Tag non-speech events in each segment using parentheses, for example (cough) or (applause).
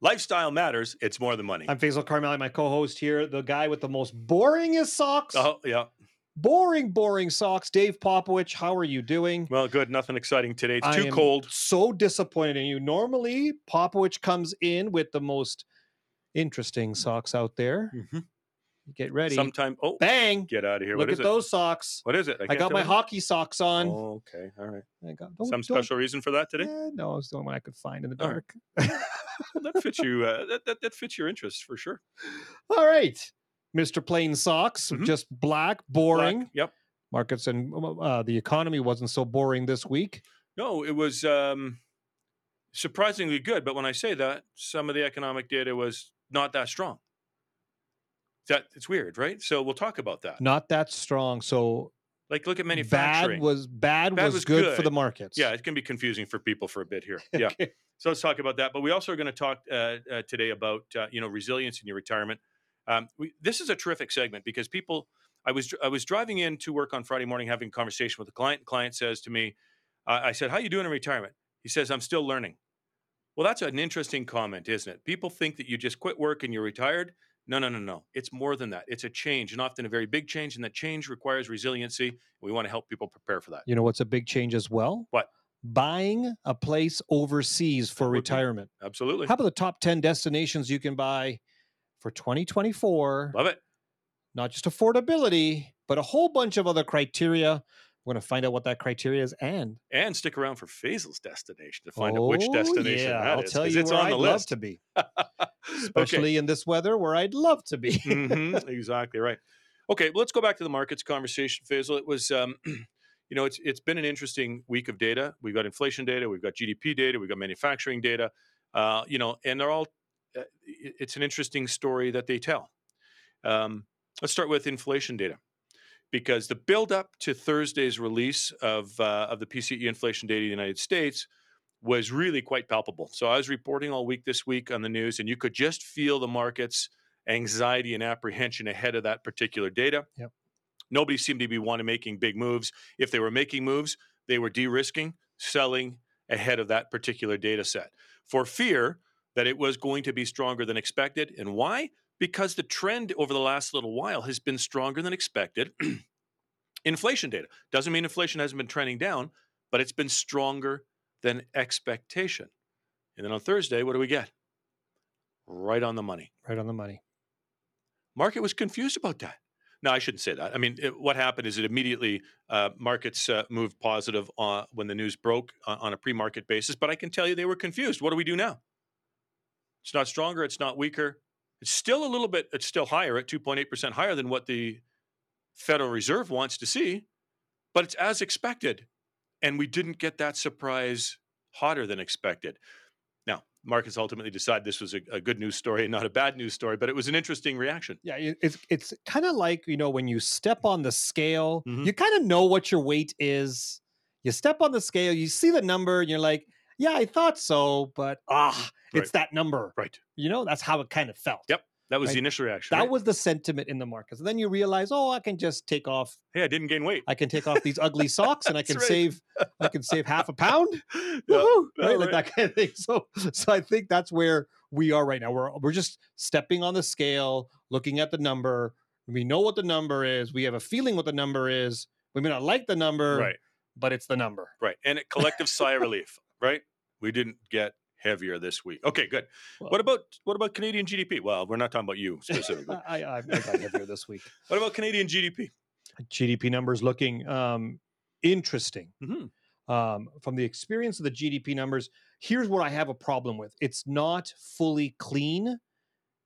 Lifestyle matters. It's more than money. I'm Faisal Karmali, my co-host here, the guy with the most boringest socks. oh, yeah. Boring, boring socks. Dave Popowich, how are you doing? Well, good. Nothing exciting today. It's I too am cold. So disappointed in you. Normally, Popowich comes in with the most interesting socks out there. Mhm. Get ready. Sometime. Oh, Bang! get out of here. Look What at it? those socks. What is it? I, can't got my you. hockey socks on. Oh, okay. All right. I got, don't- Some don't- special reason for that today? Eh, no, it's the only one I could find in the right. dark. Well, that fits you. (laughs) Uh, that, that that fits your interests for sure. All right, Mr. Plain Socks, Mhm. just black, Black, boring. Yep. Markets and uh, the economy wasn't so boring this week. No, it was um, surprisingly good. But when I say that, some of the economic data was not that strong. That it's weird, right? So we'll talk about that. Not that strong. So Like, look at manufacturing. bad was bad, Bad was, was good, for the markets. Yeah, it can be confusing for people for a bit here. (laughs) Yeah. Okay. So let's talk about that. But we also are going to talk uh, uh, today about uh, you know resilience in your retirement. Um, we, this is a terrific segment because people. I was I was driving in to work on Friday morning, having a conversation with a client. client says to me, uh, "I said, how you doing in retirement?" He says, "I'm still learning." Well, that's an interesting comment, isn't it? People think that you just quit work and you're retired. No, no, no, no. It's more than that. It's a change, and often a very big change. And that change requires resiliency. We want to help people prepare for that. You know what's a big change as well? What? Buying a place overseas for would be- retirement. Absolutely, How about the top 10 destinations you can buy for 2024? love it. Not just affordability, but a whole bunch of other criteria. We're going to find out what that criteria is and and stick around for Faisal's destination to find out which Oh, destination yeah, that I'll is, tell you it's where on I'd the love list. to be, (laughs) okay. especially in this weather where I'd love to be. Mhm, (laughs) exactly right. Okay, let's go back to the markets conversation, Faisal. It was, um, (clears throat) you know, it's it's been an interesting week of data. We've got inflation data, we've got GDP data, we've got manufacturing data. Uh, you know, and they're all. Uh, it's an interesting story that they tell. Um, let's start with inflation data because the build up to Thursday's release of uh, of the PCE inflation data in the United States was really quite palpable. So I was reporting all week this week on the news, and you could just feel the markets anxiety and apprehension ahead of that particular data. Yep. Nobody seemed to be wanting making big moves. If they were making moves, they were de-risking, selling ahead of that particular data set for fear that it was going to be stronger than expected. And why? Because the trend over the last little while has been stronger than expected. (clears throat) inflation data doesn't mean inflation hasn't been trending down, but it's been stronger than expectation. And then on Thursday, what do we get? Right on the money right on the money. market was confused about that. No, I shouldn't say that. I mean, it, what happened is it immediately uh, markets uh, moved positive uh, when the news broke on, on a pre-market basis. But I can tell you they were confused. What do we do now? It's not stronger. It's not weaker. It's still a little bit. It's still higher at two point eight percent higher than what the Federal Reserve wants to see, but it's as expected, and we didn't get that surprise hotter than expected. Now, markets ultimately decided this was a, a good news story and not a bad news story, but it was an interesting reaction. Yeah, it's it's kind of like you know when you step on the scale, Mhm. you kind of know what your weight is. You step on the scale, you see the number, and you're like, "Yeah, I thought so," but ah, it's Right. that number. Right. You know, that's how it kind of felt. Yep, That was Right. the initial reaction. That right? was the sentiment in the markets. And then you realize, oh, I can just take off. hey, I didn't gain weight. I can take off these ugly socks, and I can save. I can save half a pound. (laughs) Yeah, Woohoo! right, like that kind of thing. So, so I think that's where we are right now. We're we're just stepping on the scale, looking at the number. We know what the number is. We have a feeling what the number is. We may not like the number, Right, but it's the number. right. And a (laughs) collective sigh of relief, right? We didn't get heavier this week. Okay, good. Well- what about what about Canadian GDP? Well, we're not talking about you specifically. (laughs) I, I, I got heavier this week. (laughs) what about Canadian GDP? GDP numbers looking um, interesting. hmm um, from the experience of the GDP numbers, here's what I have a problem with. It's not fully clean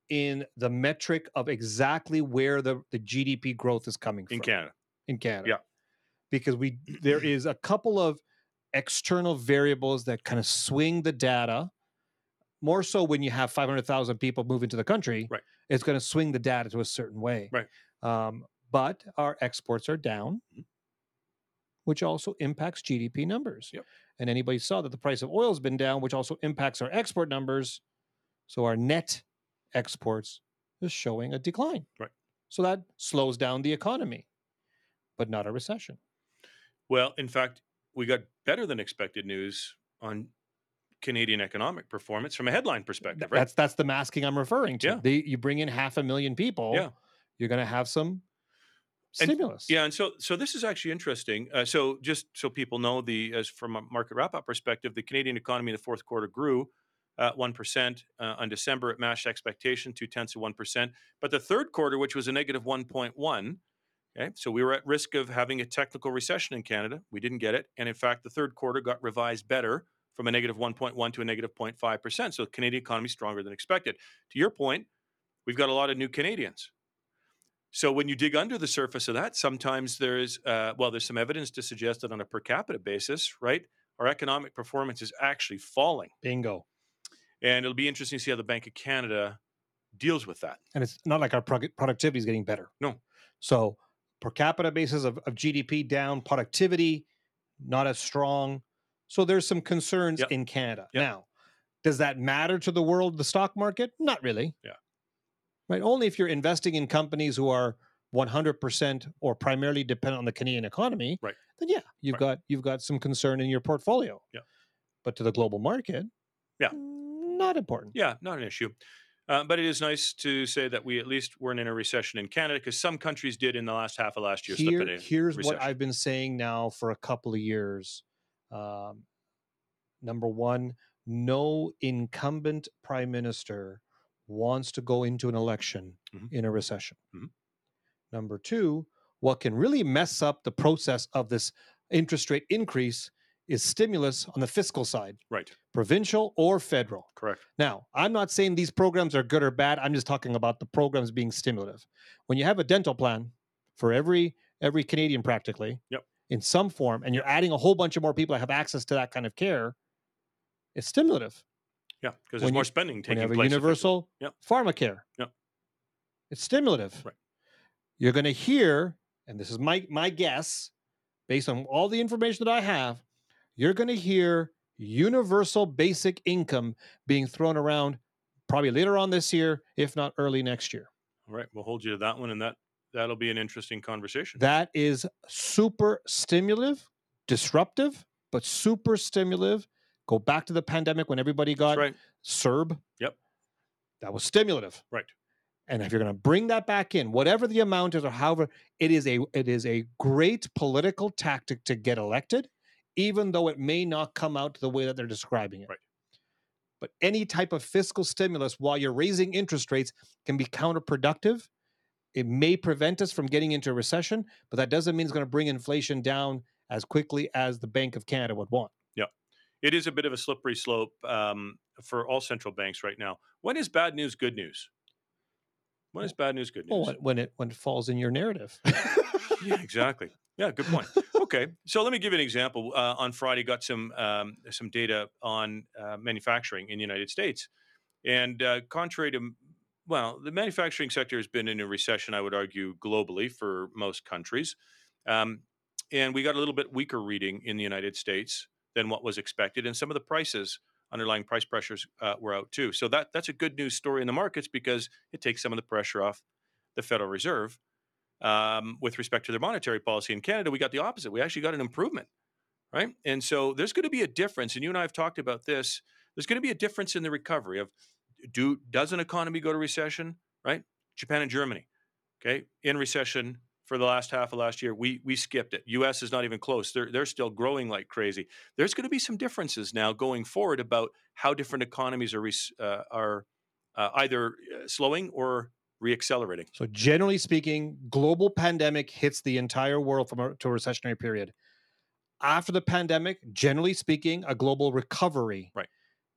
in the metric of exactly where the, the GDP growth is coming In from in Canada. in Canada. Yeah. Because we there (clears throat) is a couple of external variables that kind of swing the data. More so when you have 500,000 people move into the country, Right. it's going to swing the data to a certain way. Right. Um, but our exports are down, Mhm. which also impacts GDP numbers. Yep. And anybody saw that the price of oil has been down, which also impacts our export numbers. So our net exports is showing a decline. Right. So that slows down the economy, but not a recession. Well, in fact, we got better than expected news on Canadian economic performance from a headline perspective, right? That's that's the masking I'm referring to. Yeah. They, you bring in half a million people, Yeah. you're going to have some And- stimulus. Yeah, and so so this is actually interesting. Uh, so just so people know, the as from a market wrap up perspective, the Canadian economy in the fourth quarter grew at one percent. Uh, on December, it matched expectation, two tenths of one percent. But the third quarter, which was a negative one point one, okay, so we were at risk of having a technical recession in Canada. We didn't get it, and in fact, the third quarter got revised better from a negative one point one to a negative 0.5 percent. So the Canadian economy is stronger than expected. To your point, we've got a lot of new Canadians. So when you dig under the surface of that, sometimes there's uh, well, there's some evidence to suggest that on a per capita basis, right, our economic performance is actually falling, Bingo. and it'll be interesting to see how the Bank of Canada deals with that. And it's not like our prog- productivity is getting better. No. So per capita basis of, of GDP down, productivity not as strong. So there's some concerns Yep. in Canada. Yep. Now, does that matter to the world, the stock market? Not really. Yeah. Right. Only if you're investing in companies who are 100% or primarily dependent on the Canadian economy. Right. Then yeah, you've Right. got you've got some concern in your portfolio. Yeah. But to the global market, Yeah. Mm, not important. Yeah, not an issue. Uh, but it is nice to say that we at least weren't in a recession in Canada because some countries did in the last half of last year. Here, here's what. I've been saying now for a couple of years. Um, number one, no incumbent prime minister wants to go into an election Mhm. in a recession. Mhm. Number two, what can really mess up the process of this interest rate increase is stimulus on the fiscal side, right, provincial or federal. correct. Now, I'm not saying these programs are good or bad. I'm just talking about the programs being stimulative. When you have a dental plan for every every Canadian practically, Yep. in some form, and you're adding a whole bunch of more people that have access to that kind of care, it's stimulative. Yeah, because there's When more you- spending When taking you have a place. officially. universal Yep. pharmacare, Yep. it's stimulative. Right. You're going to hear, and this is my my guess, based on all the information that I have, you're going to hear universal basic income being thrown around probably later on this year, if not early next year. All right, we'll hold you to that one, and that that'll be an interesting conversation. That is super stimulative, disruptive, but super stimulative. Go back to the pandemic when everybody got right. CERB. Yep. That was stimulative. Right. And if you're going to bring that back in, whatever the amount is or however, it is a it is a great political tactic to get elected, even though it may not come out the way that they're describing it. Right. But any type of fiscal stimulus while you're raising interest rates can be counterproductive. It may prevent us from getting into a recession, but that doesn't mean it's going to bring inflation down as quickly as the Bank of Canada would want. Yeah. It is a bit of a slippery slope um, for all central banks right now. When is bad news good news? When is bad news good news? when, when it when it falls in your narrative. (laughs) yeah, exactly. Yeah, good point. Okay, so let me give you an example. Uh, on Friday, got some um, some data on uh, manufacturing in the United States, and uh, contrary to well, the manufacturing sector has been in a recession, I would argue, globally for most countries, um, and we got a little bit weaker reading in the United States than what was expected, and some of the prices. Underlying price pressures uh, were out too, so that that's a good news story in the markets because it takes some of the pressure off the Federal Reserve um, with respect to their monetary policy. In Canada, we got the opposite. We actually got an improvement, right? And so there's going to be a difference. And you and I have talked about this. There's going to be a difference in the recovery of do does an economy go to recession, right? Japan and Germany, okay, in recession for the last half of last year. We we skipped it. U.S. is not even close. They're they're still growing like crazy. There's going to be some differences now going forward about how different economies are uh, are uh, either uh, slowing or reaccelerating. So generally speaking, global pandemic hits the entire world from a, to a recessionary period. After the pandemic, generally speaking, a global recovery. Right.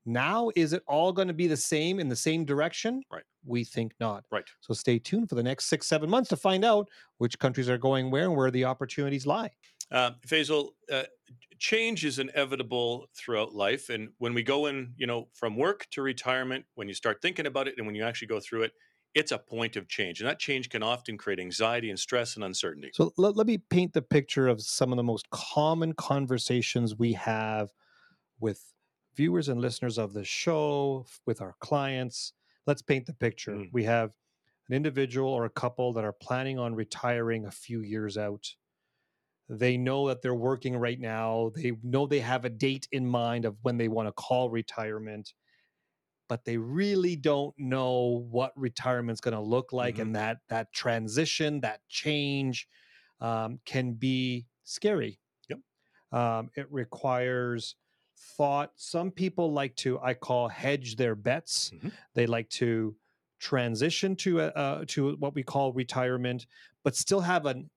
Now, is it all going to be the same in the same direction? Right. We think not. Right. So stay tuned for the next six, seven months to find out which countries are going where and where the opportunities lie. Uh, Faisal, uh, change is inevitable throughout life, and when we go in, you know, from work to retirement, when you start thinking about it, and when you actually go through it, it's a point of change, and that change can often create anxiety and stress and uncertainty. So let, let me paint the picture of some of the most common conversations we have with viewers and listeners of the show, with our clients. Let's paint the picture. Mm. We have an individual or a couple that are planning on retiring a few years out. They know that they're working right now. They know they have a date in mind of when they want to call retirement, but they really don't know what retirement's going to look like. Mhm. And that that transition, that change, um, can be scary. Yep. Um, it requires thought. Some people like to, I call hedge their bets. Mhm. They like to transition to a, uh, to what we call retirement, but still have an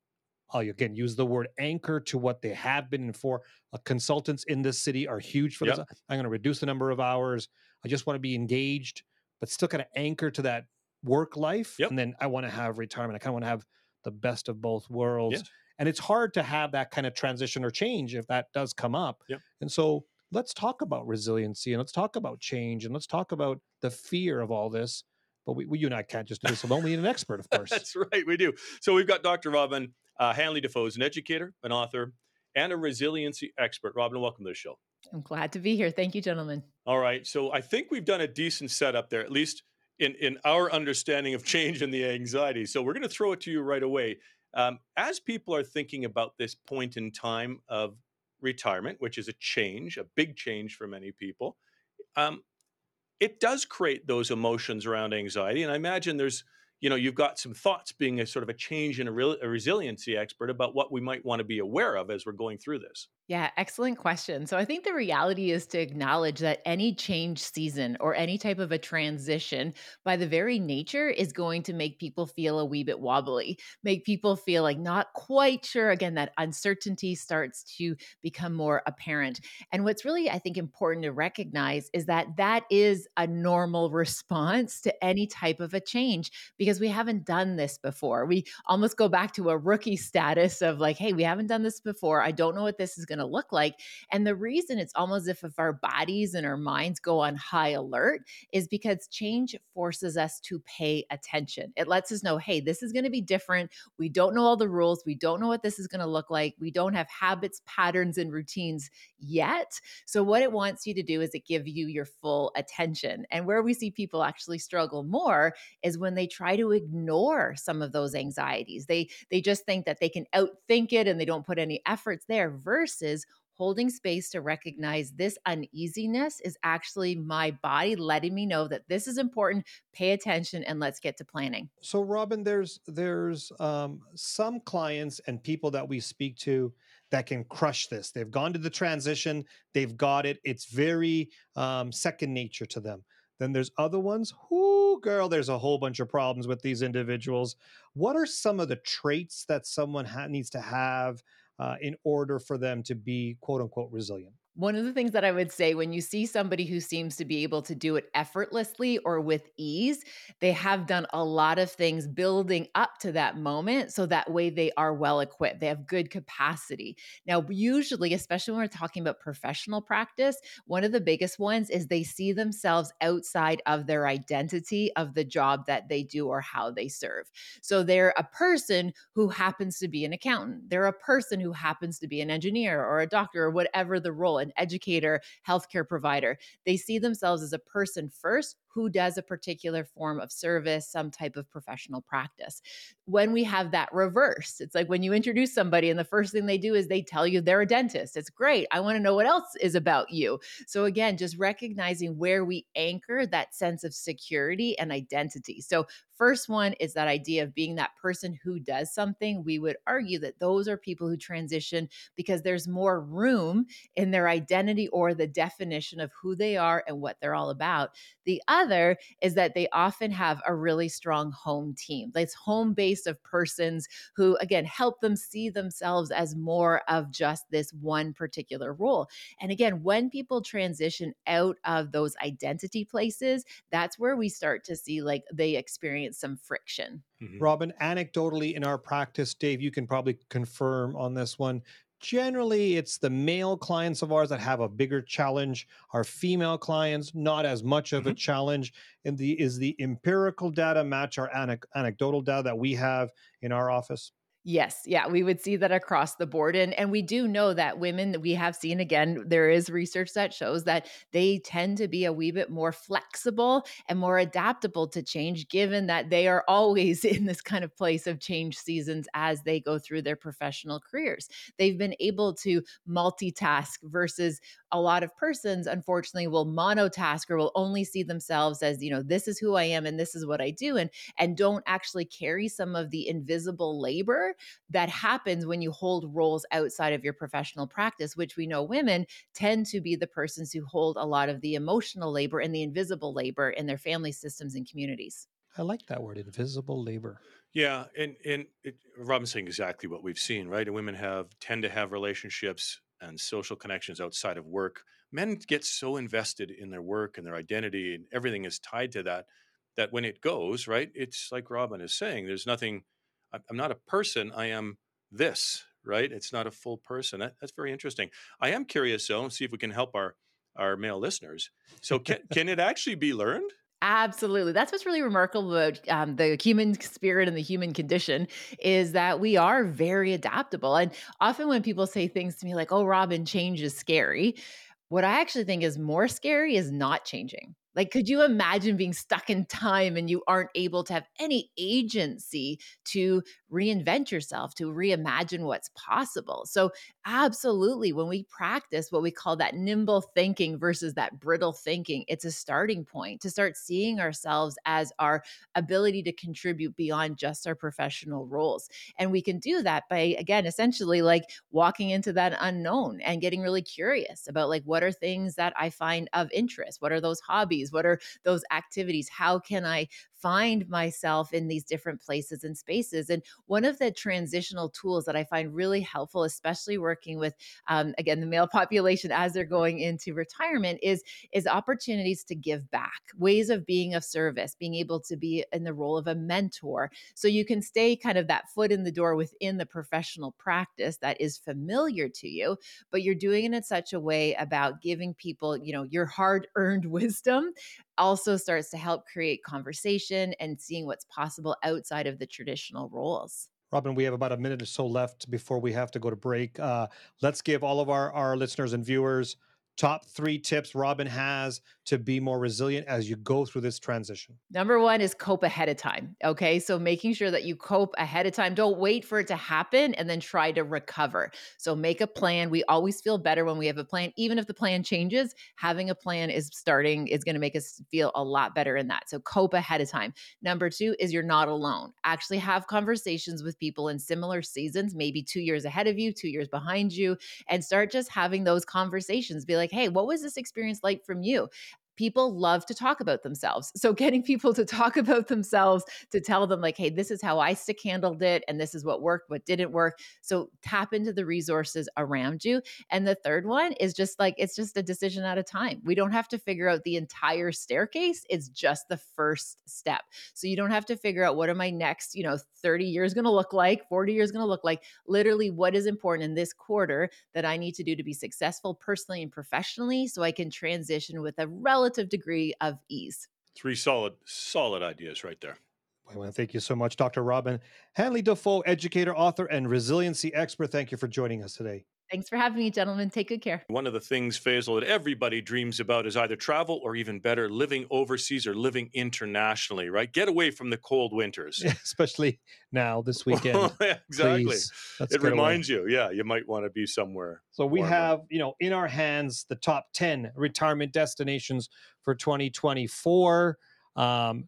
I'll again use the word anchor to what they have been for. Uh, consultants in this city are huge for Yep. this. I'm going to reduce the number of hours. I just want to be engaged, but still kind of anchor to that work life. Yep. And then I want to have retirement. I kind of want to have the best of both worlds. Yes. And it's hard to have that kind of transition or change if that does come up. Yep. And so let's talk about resiliency and let's talk about change and let's talk about the fear of all this. But we, we you and I can't just do this alone. We need an expert, of (laughs) course. That's right, we do. So we've got Dr. Robyne uh, Hanley-Dafoe, is an educator, an author, and a resiliency expert. Robyne, welcome to the show. I'm glad to be here. Thank you, gentlemen. All right, so I think we've done a decent setup there, at least in in our understanding of change and the anxiety. So we're going to throw it to you right away. Um, as people are thinking about this point in time of retirement, which is a change, a big change for many people, um, it does create those emotions around anxiety. And I imagine there's, you know, you've got some thoughts being a sort of a change and a, real, a resiliency expert about what we might want to be aware of as we're going through this. Yeah, excellent question. So I think the reality is to acknowledge that any change season or any type of a transition, by the very nature, is going to make people feel a wee bit wobbly, make people feel like not quite sure. Again, that uncertainty starts to become more apparent. And what's really, I think, important to recognize is that that is a normal response to any type of a change because we haven't done this before. We almost go back to a rookie status of like, hey, we haven't done this before. I don't know what this is going to look like. And the reason it's almost as if, if our bodies and our minds go on high alert is because change forces us to pay attention. It lets us know, hey, this is going to be different. We don't know all the rules. We don't know what this is going to look like. We don't have habits, patterns, and routines yet. So, what it wants you to do is it give you your full attention. And where we see people actually struggle more is when they try to ignore some of those anxieties. They they just think that they can outthink it and they don't put any efforts there versus holding space to recognize this uneasiness is actually my body letting me know that this is important pay attention and let's get to planning So, Robyne, there's there's um, some clients and people that we speak to that can crush this. They've gone to the transition, they've got it. It's very um, second nature to them. Then there's other ones. Whoo, girl, there's a whole bunch of problems with these individuals. What are some of the traits that someone ha- needs to have uh, in order for them to be quote unquote resilient? One of the things that I would say when you see somebody who seems to be able to do it effortlessly or with ease, they have done a lot of things building up to that moment. So that way they are well equipped, they have good capacity. Now, usually, especially when we're talking about professional practice, one of the biggest ones is they see themselves outside of their identity of the job that they do or how they serve. So they're a person who happens to be an accountant, they're a person who happens to be an engineer or a doctor or whatever the role, an educator, healthcare provider. They see themselves as a person first who does a particular form of service, some type of professional practice. When we have that reverse, it's like when you introduce somebody and the first thing they do is they tell you they're a dentist. It's great. I want to know what else is about you. So, again, just recognizing where we anchor that sense of security and identity. So, first one is that idea of being that person who does something. We would argue that those are people who transition because there's more room in their identity or the definition of who they are and what they're all about. The other is that they often have a really strong home team. It's home base of persons who, again, help them see themselves as more of just this one particular role. And again, when people transition out of those identity places, that's where we start to see like they experience some friction. Mhm. Robyne, anecdotally in our practice, Dave, you can probably confirm on this one. Generally, it's the male clients of ours that have a bigger challenge. Our female clients, not as much of a mm-hmm. challenge. And the is the empirical data match our anec- anecdotal data that we have in our office? Yes, yeah, we would see that across the board, and and we do know that women we have seen again, there is research that shows that they tend to be a wee bit more flexible and more adaptable to change, given that they are always (laughs) in this kind of place of change seasons as they go through their professional careers. They've been able to multitask versus a lot of persons, unfortunately, will monotask or will only see themselves as, you know, this is who I am and this is what I do, and and don't actually carry some of the invisible labor that happens when you hold roles outside of your professional practice, which we know women tend to be the persons who hold a lot of the emotional labor and the invisible labor in their family systems and communities. I like that word, invisible labor. Yeah, and and it, Robyne's saying exactly what we've seen, right? And women have tend to have relationships and social connections outside of work. Men get so invested in their work and their identity, and everything is tied to that. That when it goes right, it's like Robyne is saying. There's nothing. I'm not a person. I am this. Right? It's not a full person. That, that's very interesting. I am curious, though, and see if we can help our our male listeners. So can (laughs) can it actually be learned? Absolutely. That's what's really remarkable about um, the human spirit and the human condition is that we are very adaptable. And often when people say things to me like, oh, Robyne, change is scary, what I actually think is more scary is not changing. Like, could you imagine being stuck in time and you aren't able to have any agency to reinvent yourself, to reimagine what's possible? So, absolutely, when we practice what we call that nimble thinking versus that brittle thinking, it's a starting point to start seeing ourselves as our ability to contribute beyond just our professional roles. And we can do that by, again, essentially like walking into that unknown and getting really curious about like, what are things that I find of interest? What are those hobbies? What are those activities? How can I find myself in these different places and spaces? And one of the transitional tools that I find really helpful, especially working with, um, again, the male (laughs) population as they're going into retirement, is is opportunities to give back, ways of being of service, being able to be in the role of a mentor, so you can stay kind of that foot in the door within the professional practice that is familiar to you, but you're doing it in such a way about giving people, you know, your hard earned (laughs) wisdom also starts to help create conversation and seeing what's possible outside of the traditional roles. Robyne, we have about a minute or so left before we have to go to break. Uh, let's give all of our, our listeners and viewers top three tips Robyne has to be more resilient as you go through this transition? Number one is cope ahead of time. Okay. So making sure that you cope ahead of time. Don't wait for it to happen and then try to recover. So make a plan. We always feel better when we have a plan. Even if the plan changes, having a plan is starting, is going to make us feel a lot better in that. So cope ahead of time. Number two is you're not alone. Actually have conversations with people in similar seasons, maybe two years ahead of you, two years behind you, and start just having those conversations. Be like, like, hey, what was this experience like from you? People love to talk about themselves. So (laughs) getting people to talk about themselves, to tell them like, hey, this is how I stick handled it and this is what worked, what didn't work. So tap into the resources around you. And the third one is just like it's just a decision at a time. We don't have to figure out the entire staircase. It's just the first step. So you don't have to figure out what are my next, you know, 30 years going to look like, 40 years going to look like. Literally what is important in this quarter that I need to do to be successful personally and professionally so I can transition with a relative relative degree of ease. Three solid, solid ideas right there. I want to thank you so much, Dr. Robin Hanley Defoe, educator, author, and resiliency expert. Thank you for joining us today. Thanks for having me, gentlemen. Take good care. One of the things, Faisal, that everybody dreams about is either travel or even better, living overseas or living internationally, right? Get away from the cold winters. Yeah, (laughs) especially now, this (laughs) weekend. exactly. it reminds away. you, yeah, you might want to be somewhere. So we warmer. have, you know, in our hands the top 10 retirement destinations for 2024. Um,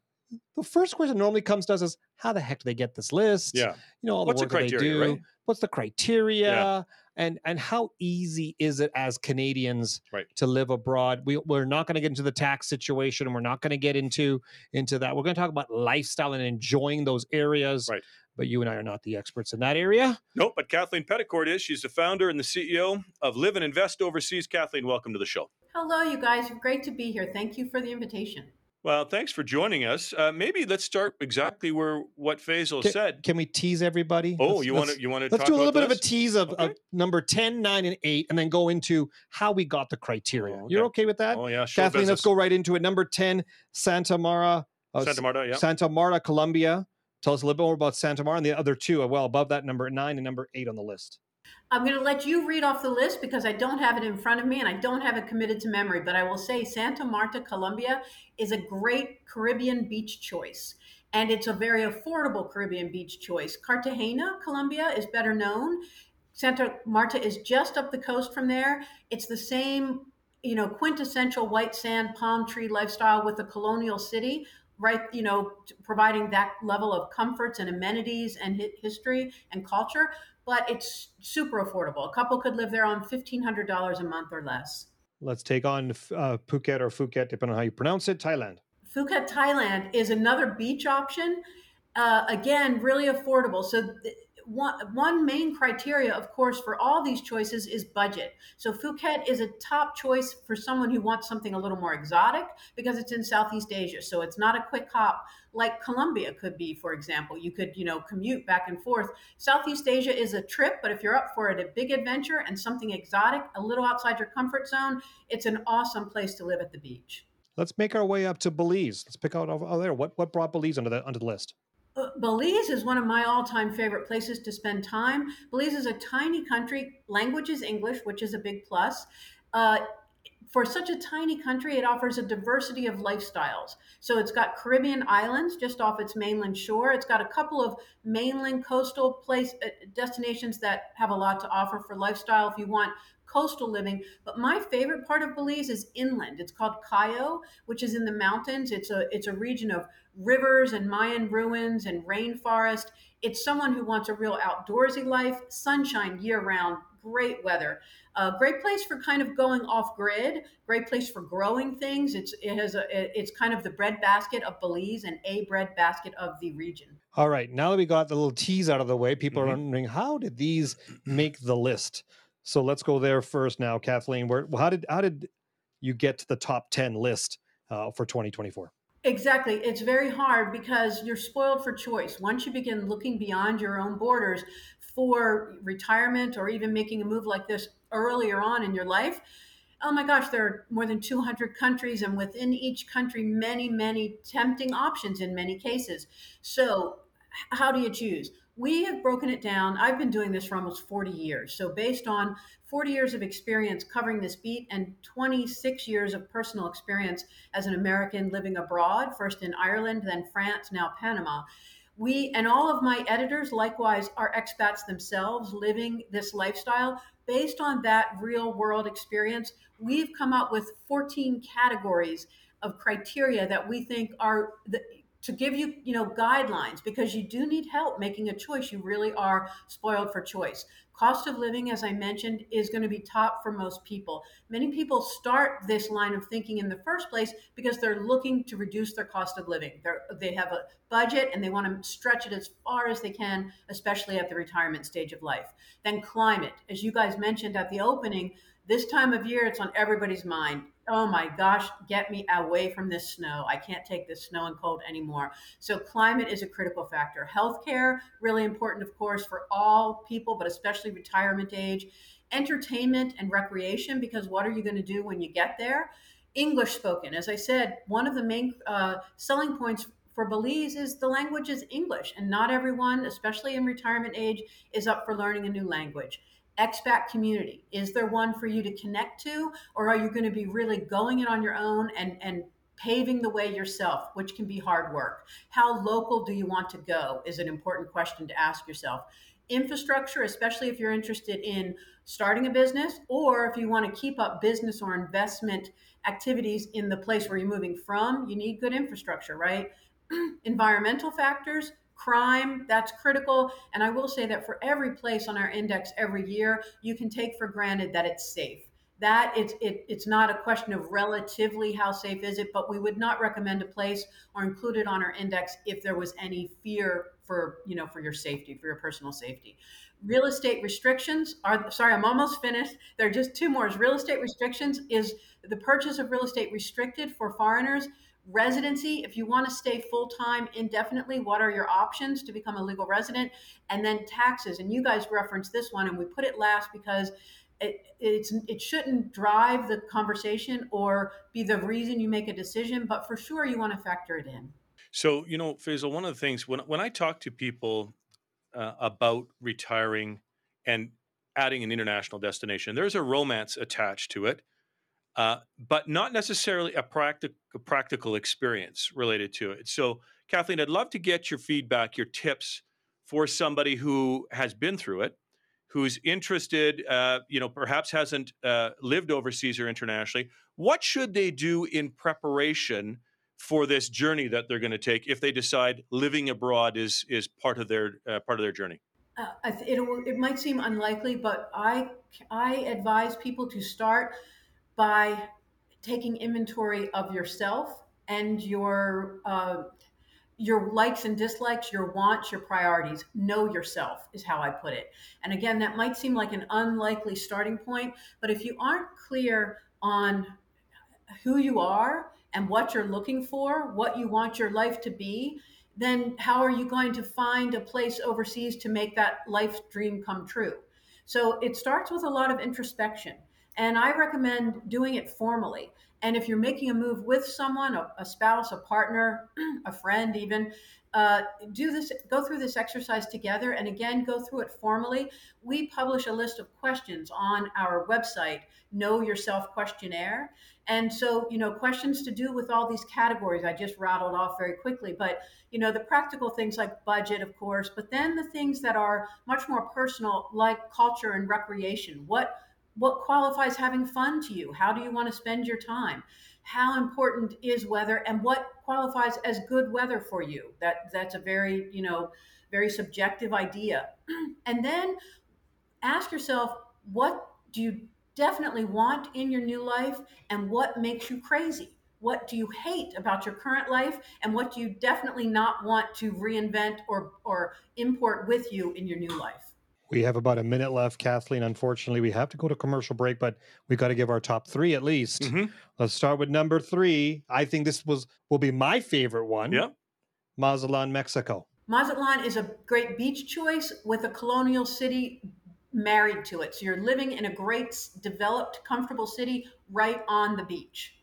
the first question normally comes to us is how the heck do they get this list? Yeah. You know, all the What's work the criteria, they do. Right? What's the criteria? Yeah and and how easy is it as Canadians right. to live abroad? We we're not going to get into the tax situation, and we're not going to get into into that. We're going to talk about lifestyle and enjoying those areas. Right. But you and I are not the experts in that area. Nope. But Kathleen Peddicord is. She's the founder and the CEO of Live and Invest Overseas. Kathleen, welcome to the show. Hello, you guys. Great to be here. Thank you for the invitation. Well, thanks for joining us. Uh, maybe let's start exactly where what Faisal can, said. Can we tease everybody? Oh, let's, you want to you want to let's do a little bit this? of a tease of, okay. of, number 10, 9, and 8, and then go into how we got the criteria. Oh, okay. You're okay with that? Oh yeah, sure. Kathleen, business. let's go right into it. Number 10, Santa Mara. Uh, Santa Marta, yeah. Santa Marta, Colombia. Tell us a little bit more about Santa Mara and the other two, well above that, number nine and number eight on the list. I'm going to let you read off the list because I don't have it in front of me and I don't have it committed to memory. But I will say Santa Marta, Colombia is a great Caribbean beach choice. And it's a very affordable Caribbean beach choice. Cartagena, Colombia is better known. Santa Marta is just up the coast from there. It's the same, you know, quintessential white sand palm tree lifestyle with a colonial city, right? You know, providing that level of comforts and amenities and history and culture but it's super affordable. A couple could live there on $1,500 a month or less. Let's take on uh, Phuket or Phuket, depending on how you pronounce it, Thailand. Phuket, Thailand is another beach option. Uh, again, really affordable. So, th- one, one main criteria, of course, for all these choices is budget. So Phuket is a top choice for someone who wants something a little more exotic because it's in Southeast Asia. So it's not a quick hop like Colombia could be, for example. You could, you know, commute back and forth. Southeast Asia is a trip, but if you're up for it, a big adventure and something exotic, a little outside your comfort zone, it's an awesome place to live at the beach. Let's make our way up to Belize. Let's pick out over there. What what brought Belize under the under the list? Uh, Belize is one of my all time favorite places to spend time. Belize is a tiny country. Language is English, which is a big plus. Uh, for such a tiny country, it offers a diversity of lifestyles. So it's got Caribbean islands just off its mainland shore. It's got a couple of mainland coastal place uh, destinations that have a lot to offer for lifestyle. If you want coastal living. But my favorite part of Belize is inland. It's called Cayo, which is in the mountains. It's a it's a region of rivers and Mayan ruins and rainforest. It's someone who wants a real outdoorsy life, sunshine year round, great weather. A great place for kind of going off grid. Great place for growing things. It's it has a it's kind of the breadbasket of Belize and a breadbasket of the region. All right, now that we got the little tease out of the way, people mm-hmm. are wondering how did these make the list? So let's go there first now, Kathleen. Where how did how did you get to the top ten list uh, for 2024? Exactly. It's very hard because you're spoiled for choice. Once you begin looking beyond your own borders for retirement or even making a move like this earlier on in your life, oh my gosh, there are more than 200 countries, and within each country, many, many tempting options in many cases. So, how do you choose? We have broken it down. I've been doing this for almost 40 years. So, based on 40 years of experience covering this beat and 26 years of personal experience as an American living abroad, first in Ireland, then France, now Panama, we and all of my editors likewise are expats themselves living this lifestyle. Based on that real world experience, we've come up with 14 categories of criteria that we think are the to give you you know guidelines because you do need help making a choice. You really are spoiled for choice. Cost of living as i mentioned is going to be top for most people. Many people start this line of thinking in the first place because they're looking to reduce their cost of living. They're, they have a budget and they want to stretch it as far as they can especially at the retirement stage of life. Then climate. As you guys mentioned at the opening this time of year it's on everybody's mind oh my gosh, get me away from this snow. I can't take this snow and cold anymore. So, climate is a critical factor. Healthcare, really important, of course, for all people, but especially retirement age. Entertainment and recreation, because what are you going to do when you get there? English spoken. As I said, one of the main uh, selling points for Belize is the language is English, and not everyone, especially in retirement age, is up for learning a new language expat community? Is there one for you to connect to, or are you going to be really going it on your own and and paving the way yourself, which can be hard work? How local do you want to go? Is an important question to ask yourself. Infrastructure, especially if you're interested in starting a business or if you want to keep up business or investment activities in the place where you're moving from, you need good infrastructure, right? (clears throat) Environmental factors, crime that's critical. And i will say that for every place on our index every year you can take for granted that it's safe. That it's it, it's not a question of relatively how safe is it but we would not recommend a place or include it on our index if there was any fear for you know for your safety for your personal safety. Real estate restrictions are sorry i'm almost finished. There are just two more. Is real estate restrictions is the purchase of real estate restricted for foreigners residency if you want to stay full-time indefinitely what are your options to become a legal resident? And then taxes and you guys referenced this one and we put it last because it, it's it shouldn't drive the conversation or be the reason you make a decision but for sure you want to factor it in. So, you know, Faisal, one of the things when when I talk to people uh, about retiring and adding an international destination, there's a romance attached to it, uh, but not necessarily a, practic- a practical experience related to it. So, Kathleen, I'd love to get your feedback, your tips for somebody who has been through it, who's interested, uh, you know, perhaps hasn't uh, lived overseas or internationally. What should they do in preparation? for this journey that they're going to take if they decide living abroad is is part of their uh, part of their journey uh, it, it might seem unlikely but i i advise people to start by taking inventory of yourself and your uh, your likes and dislikes, your wants, your priorities. Know yourself is how I put it. And again, that might seem like an unlikely starting point, but if you aren't clear on who you are and what you're looking for, what you want your life to be, then how are you going to find a place overseas to make that life dream come true? So it starts with a lot of introspection. And I recommend doing it formally. And if you're making a move with someone, a, a spouse, a partner, (clears throat) a friend, even, uh, do this, go through this exercise together. And again, go through it formally. We publish a list of questions on our website, Know Yourself Questionnaire. And so, you know, questions to do with all these categories I just rattled off very quickly. But, you know, the practical things like budget, of course, but then the things that are much more personal, like culture and recreation. What what qualifies having fun to you? How do you want to spend your time? How important is weather and what qualifies as good weather for you? That that's a very, you know, very subjective idea. (clears throat) and then ask yourself, what do you definitely want in your new life and what makes you crazy? What do you hate about your current life and what do you definitely not want to reinvent or or import with you in your new life? We have about a minute left, Kathleen. Unfortunately, we have to go to commercial break, but we got to give our top three at least. Mm-hmm. Let's start with number three. I think this was will be my favorite one. Yeah, Mazatlan, Mexico. Mazatlan is a great beach choice with a colonial city married to it. So you're living in a great, developed, comfortable city right on the beach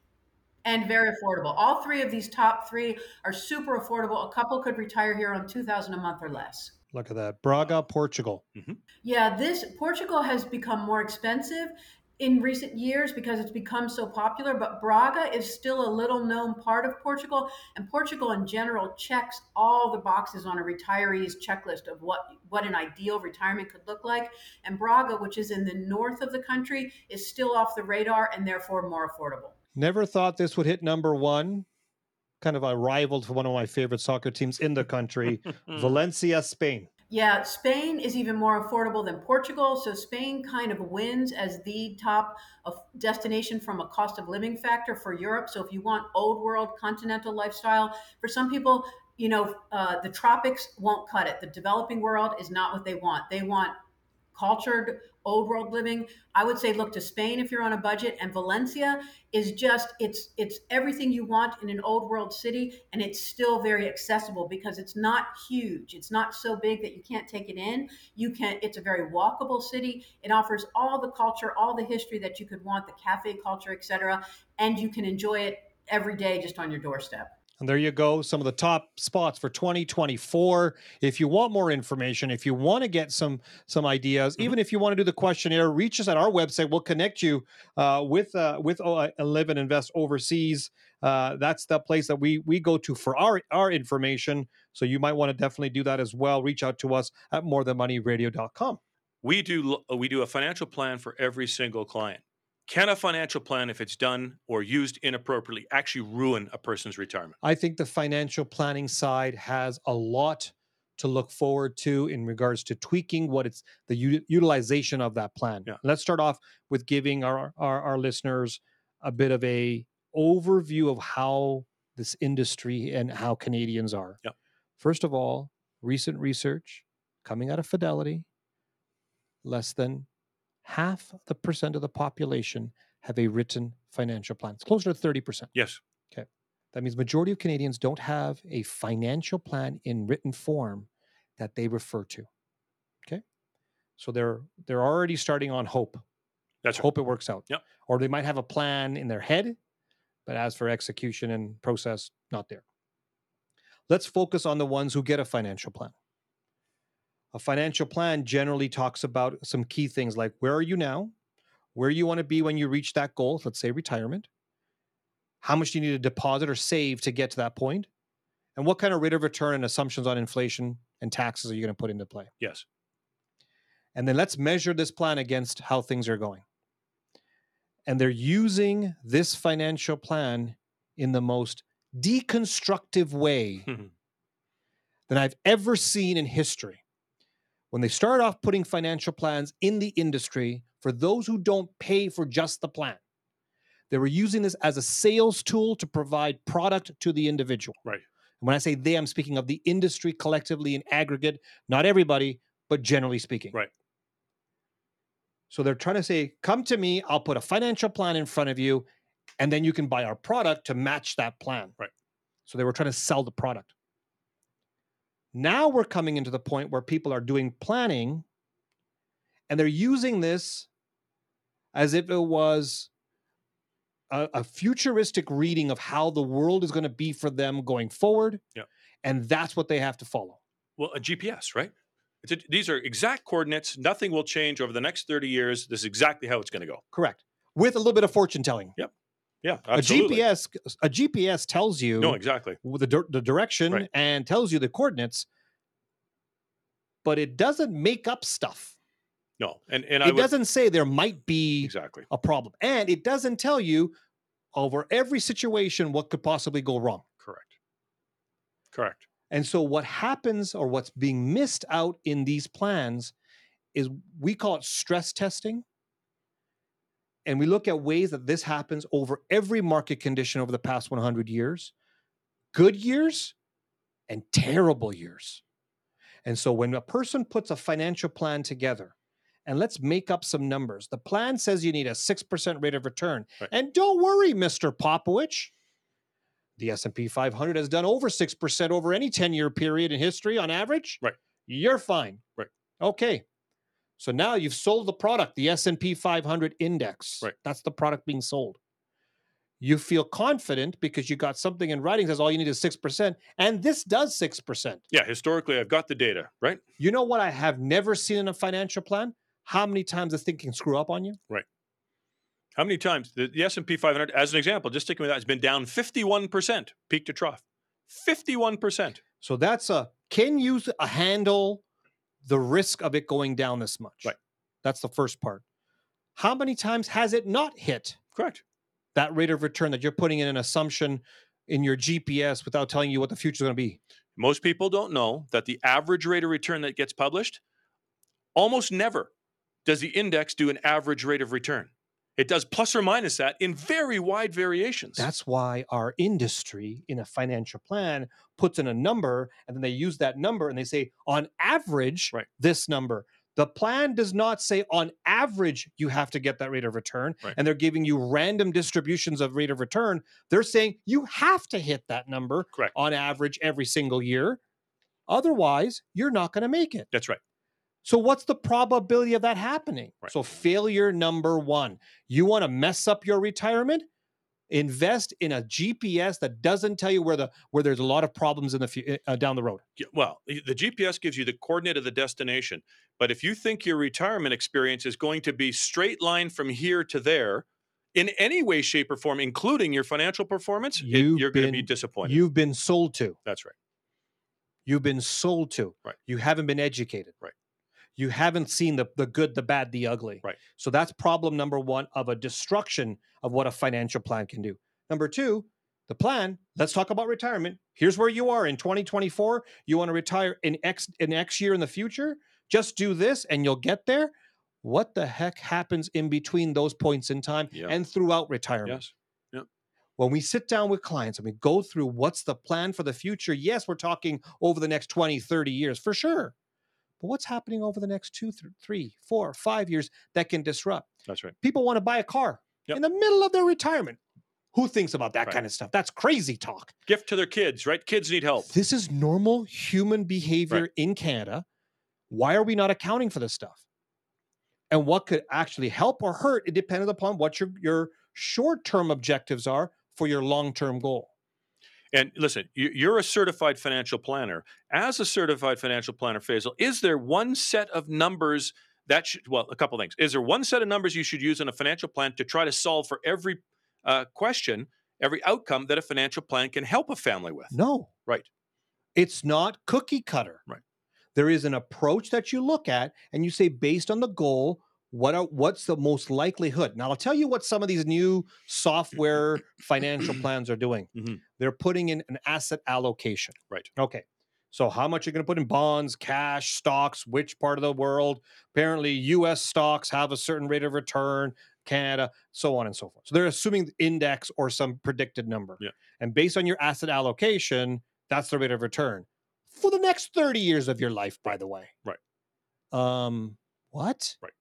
and very affordable. All three of these top three are super affordable. A couple could retire here on 2000 a month or less. Look at that. Braga, Portugal. Mm-hmm. Yeah, this Portugal has become more expensive in recent years because it's become so popular, but Braga is still a little known part of Portugal. And Portugal in general checks all the boxes on a retiree's checklist of what, what an ideal retirement could look like. And Braga, which is in the north of the country, is still off the radar and therefore more affordable. Never thought this would hit number one kind of a rival to one of my favorite soccer teams in the country, (laughs) Valencia, Spain. Yeah, Spain is even more affordable than Portugal. So Spain kind of wins as the top of destination from a cost of living factor for Europe. So if you want old world continental lifestyle, for some people, you know, uh, the tropics won't cut it. The developing world is not what they want. They want cultured old world living i would say look to spain if you're on a budget and valencia is just it's it's everything you want in an old world city and it's still very accessible because it's not huge. It's not so big that you can't take it in. You can it's a very walkable city. It offers all the culture all the history that you could want the cafe culture etc and you can enjoy it every day just on your doorstep and there you go, some of the top spots for 2024. If you want more information, if you want to get some some ideas, mm-hmm. even if you want to do the questionnaire, reach us at our website. We'll connect you uh, with uh, with uh, Live and Invest Overseas. Uh, that's the place that we we go to for our our information. So you might want to definitely do that as well. Reach out to us at morethanmoneyradio.com. We do we do a financial plan for every single client. Can a financial plan, if it's done or used inappropriately, actually ruin a person's retirement? I think the financial planning side has a lot to look forward to in regards to tweaking what it's the u- utilization of that plan. Yeah. Let's start off with giving our, our, our listeners a bit of a overview of how this industry and how Canadians are. Yeah. First of all, recent research coming out of Fidelity, less than half the percent of the population have a written financial plan. It's closer to 30%. Yes. Okay. That means majority of Canadians don't have a financial plan in written form that they refer to. Okay. So they're they're already starting on hope. That's hope right. it works out. Yep. Or they might have a plan in their head, but as for execution and process, not there. let's focus on the ones who get a financial plan. A financial plan generally talks about some key things like where are you now? Where you want to be when you reach that goal, let's say retirement. How much do you need to deposit or save to get to that point? And what kind of rate of return and assumptions on inflation and taxes are you going to put into play? Yes. And then let's measure this plan against how things are going. And they're using this financial plan in the most deconstructive way (laughs) than I've ever seen in history. When they start off putting financial plans in the industry for those who don't pay for just the plan, they were using this as a sales tool to provide product to the individual. Right. And when I say they, I'm speaking of the industry collectively in aggregate, not everybody, but generally speaking. Right. So they're trying to say, come to me, I'll put a financial plan in front of you, and then you can buy our product to match that plan. Right. So they were trying to sell the product. Now we're coming into the point where people are doing planning and they're using this as if it was a, a futuristic reading of how the world is going to be for them going forward. Yeah. And that's what they have to follow. Well, a GPS, right? It's a, these are exact coordinates. Nothing will change over the next 30 years. This is exactly how it's going to go. Correct. With a little bit of fortune telling. Yeah, absolutely. A GPS a GPS tells you No, exactly. the, the direction Right. and tells you the coordinates, but it doesn't make up stuff. No, and and It would doesn't say there might be exactly. a problem. And it doesn't tell you over every situation what could possibly go wrong. Correct. Correct. And so what happens or what's being missed out in these plans is we call it stress testing. And we look at ways that this happens over every market condition over the past 100 years good years and terrible years. And so when a person puts a financial plan together, and let's make up some numbers. The plan says you need a 6% rate of return. Right. And don't worry, Mr. Popowich. The S&P 500 has done over 6% over any 10-year period in history on average. Right. You're fine. Right. Okay. So now you've sold the product, the S&P 500 index. Right. That's the product being sold. You feel confident because you got something in writing that says all you need is 6%, and this does 6%. Yeah, historically, I've got the data, right? You know what I have never seen in a financial plan? How many times this thing can screw up on you? Right. How many times the, the S&P 500, as an example, just sticking with that, has been down 51% peak to trough. 51%. So that's a can you handle the risk of it going down this much? Right. That's the first part. How many times has it not hit Correct. that rate of return that you're putting in an assumption in your GPS without telling you what the future is going to be? Most people don't know that the average rate of return that gets published, almost never does the index do an average rate of return. It does plus or minus that in very wide variations. That's why our industry in a financial plan puts in a number and then they use that number and they say on average Right. this number. The plan does not say on average you have to get that rate of return Right. and they're giving you random distributions of rate of return. They're saying you have to hit that number Correct. on average every single year. Otherwise, you're not going to make it. That's right. So, what's the probability of that happening? Right. So, failure number one you want to mess up your retirement? Invest in a GPS that doesn't tell you where the where there's a lot of problems in the uh, down the road. Yeah, Well, the the GPS gives you the coordinate of the destination. But if you think your retirement experience is going to be straight line from here to there, in any way, shape, or form, including your financial performance, You've you're going to be disappointed. You've been sold to. That's right. You've been sold to. Right. You haven't been educated. Right. You haven't seen the the good, the bad, the ugly. Right. So that's problem number one of a destruction of what a financial plan can do. Number two, the plan. Let's talk about retirement. Here's where you are in 2024. You want to retire in X in X year in the future. Just do this, and you'll get there. What the heck happens in between those points in time Yeah. and throughout retirement? Yes. when we sit down with clients and we go through what's the plan for the future, yes, we're talking over the next 20, 30 years for sure. But what's happening over the next two, th- three, four, five years that can disrupt? That's right. People want to buy a car Yep. in the middle of their retirement. Who thinks about that Right. kind of stuff? That's crazy talk. Gift to their kids, right? Kids need help. This is normal human behavior in Canada. Why are we not accounting for this stuff? And what could actually help or hurt? It depends upon what your, your short term objectives are for your long term goal. And listen, you- you're a certified financial planner. As a certified financial planner, Faisal, is there one set of numbers that should, well, a couple things. Is there one set of numbers you should use in a financial plan to try to solve for every uh, question, every outcome that a financial plan can help a family with? No. Right. It's not cookie cutter. Right. There is an approach that you look at and you say, based on the goal, what are, what's the most likelihood? Now, I'll tell you what some of these new software financial (clears throat) plans are doing. Mhm. They're putting in an asset allocation. Right. Okay. So, how much you're going to put in bonds, cash, stocks, which part of the world? Apparently, US stocks have a certain rate of return, Canada, so on and so forth. So, they're assuming the index or some predicted number. Yeah. And based on your asset allocation, that's the rate of return for the next 30 years of your life, by the way. Right. Um, what? Right.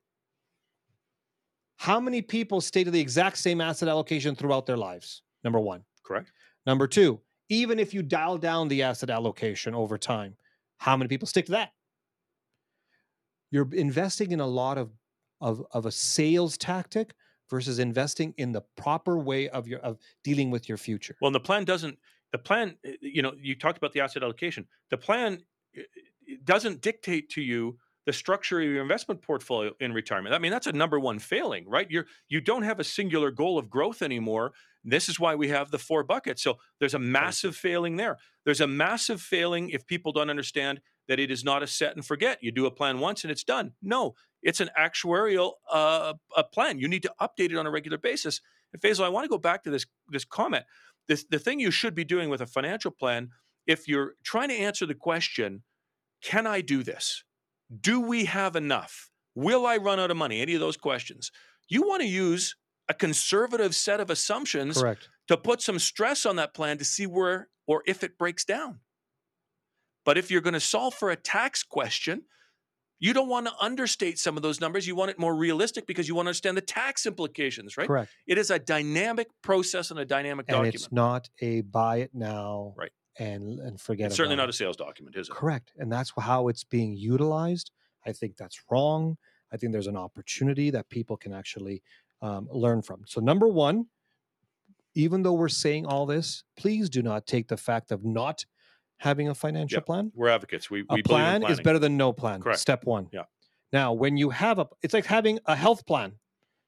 How many people stay to the exact same asset allocation throughout their lives? Number one. Correct. Number two, even if you dial down the asset allocation over time, how many people stick to that? You're investing in a lot of of, of a sales tactic versus investing in the proper way of your of dealing with your future. Well, and the plan doesn't. The plan, uh, you know, you talked about the asset allocation. The plan uh, doesn't dictate to you the structure of your investment portfolio in retirement. I mean, that's a number one failing, right? You're you don't have a singular goal of growth anymore. This is why we have the four buckets. So there's a massive failing there. There's a massive failing if people don't understand that it is not a set and forget. You do a plan once and it's done. No, it's an actuarial uh, a plan. You need to update it on a regular basis. And Faisal, I want to go back to this this comment. This the thing you should be doing with a financial plan, if you're trying to answer the question, can I do this? Do we have enough? Will I run out of money? Any of those questions. You want to use a conservative set of assumptions Correct. to put some stress on that plan to see where or if it breaks down. But if you're going to solve for a tax question, you don't want to understate some of those numbers. You want it more realistic because you want to understand the tax implications, right? Correct. It is a dynamic process and a dynamic And document. it's not a buy it now Right. And and forget It's certainly not it. a sales document, is it? Correct. And that's how it's being utilized. I think that's wrong. I think there's an opportunity that people can actually um, learn from. So, number one, even though we're saying all this, please do not take the fact of not having a financial plan. We're advocates. We, A we in plan is better than no plan. Correct. Step one. Yeah. Now, when you have a, it's like having a health plan.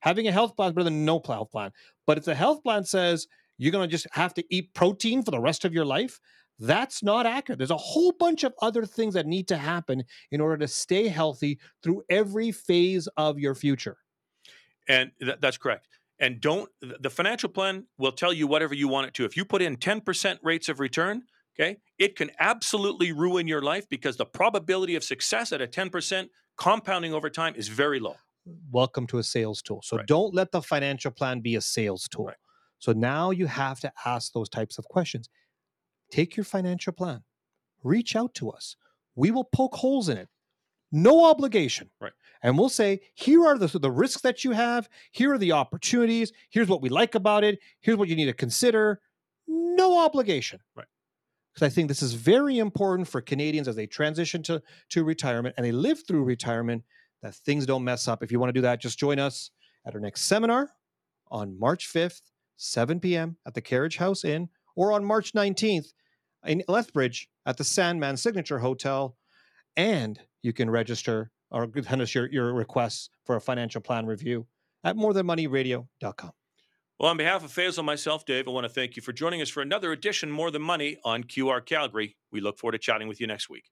Having a health plan is better than no health plan. But if the health plan says you're going to just have to eat protein for the rest of your life, that's not accurate. There's a whole bunch of other things that need to happen in order to stay healthy through every phase of your future. And th- that's correct. And don't the financial plan will tell you whatever you want it to. If you put in 10% rates of return, okay, it can absolutely ruin your life because the probability of success at a 10% compounding over time is very low. Welcome to a sales tool. So Right. don't let the financial plan be a sales tool. Right. So now you have to ask those types of questions. Take your financial plan, reach out to us. We will poke holes in it. No obligation. Right. And we'll say, here are the, the risks that you have. Here are the opportunities. Here's what we like about it. Here's what you need to consider. No obligation. Right. Because I think this is very important for Canadians as they transition to, to retirement and they live through retirement that things don't mess up. If you want to do that, just join us at our next seminar on March 5th, 7 p.m. at the Carriage House Inn, or on March 19th in Lethbridge at the Sandman Signature Hotel. And you can register or send us your, your requests for a financial plan review at morethanmoneyradio.com. Well, on behalf of Faisal myself, Dave, I want to thank you for joining us for another edition More Than Money on QR Calgary. We look forward to chatting with you next week.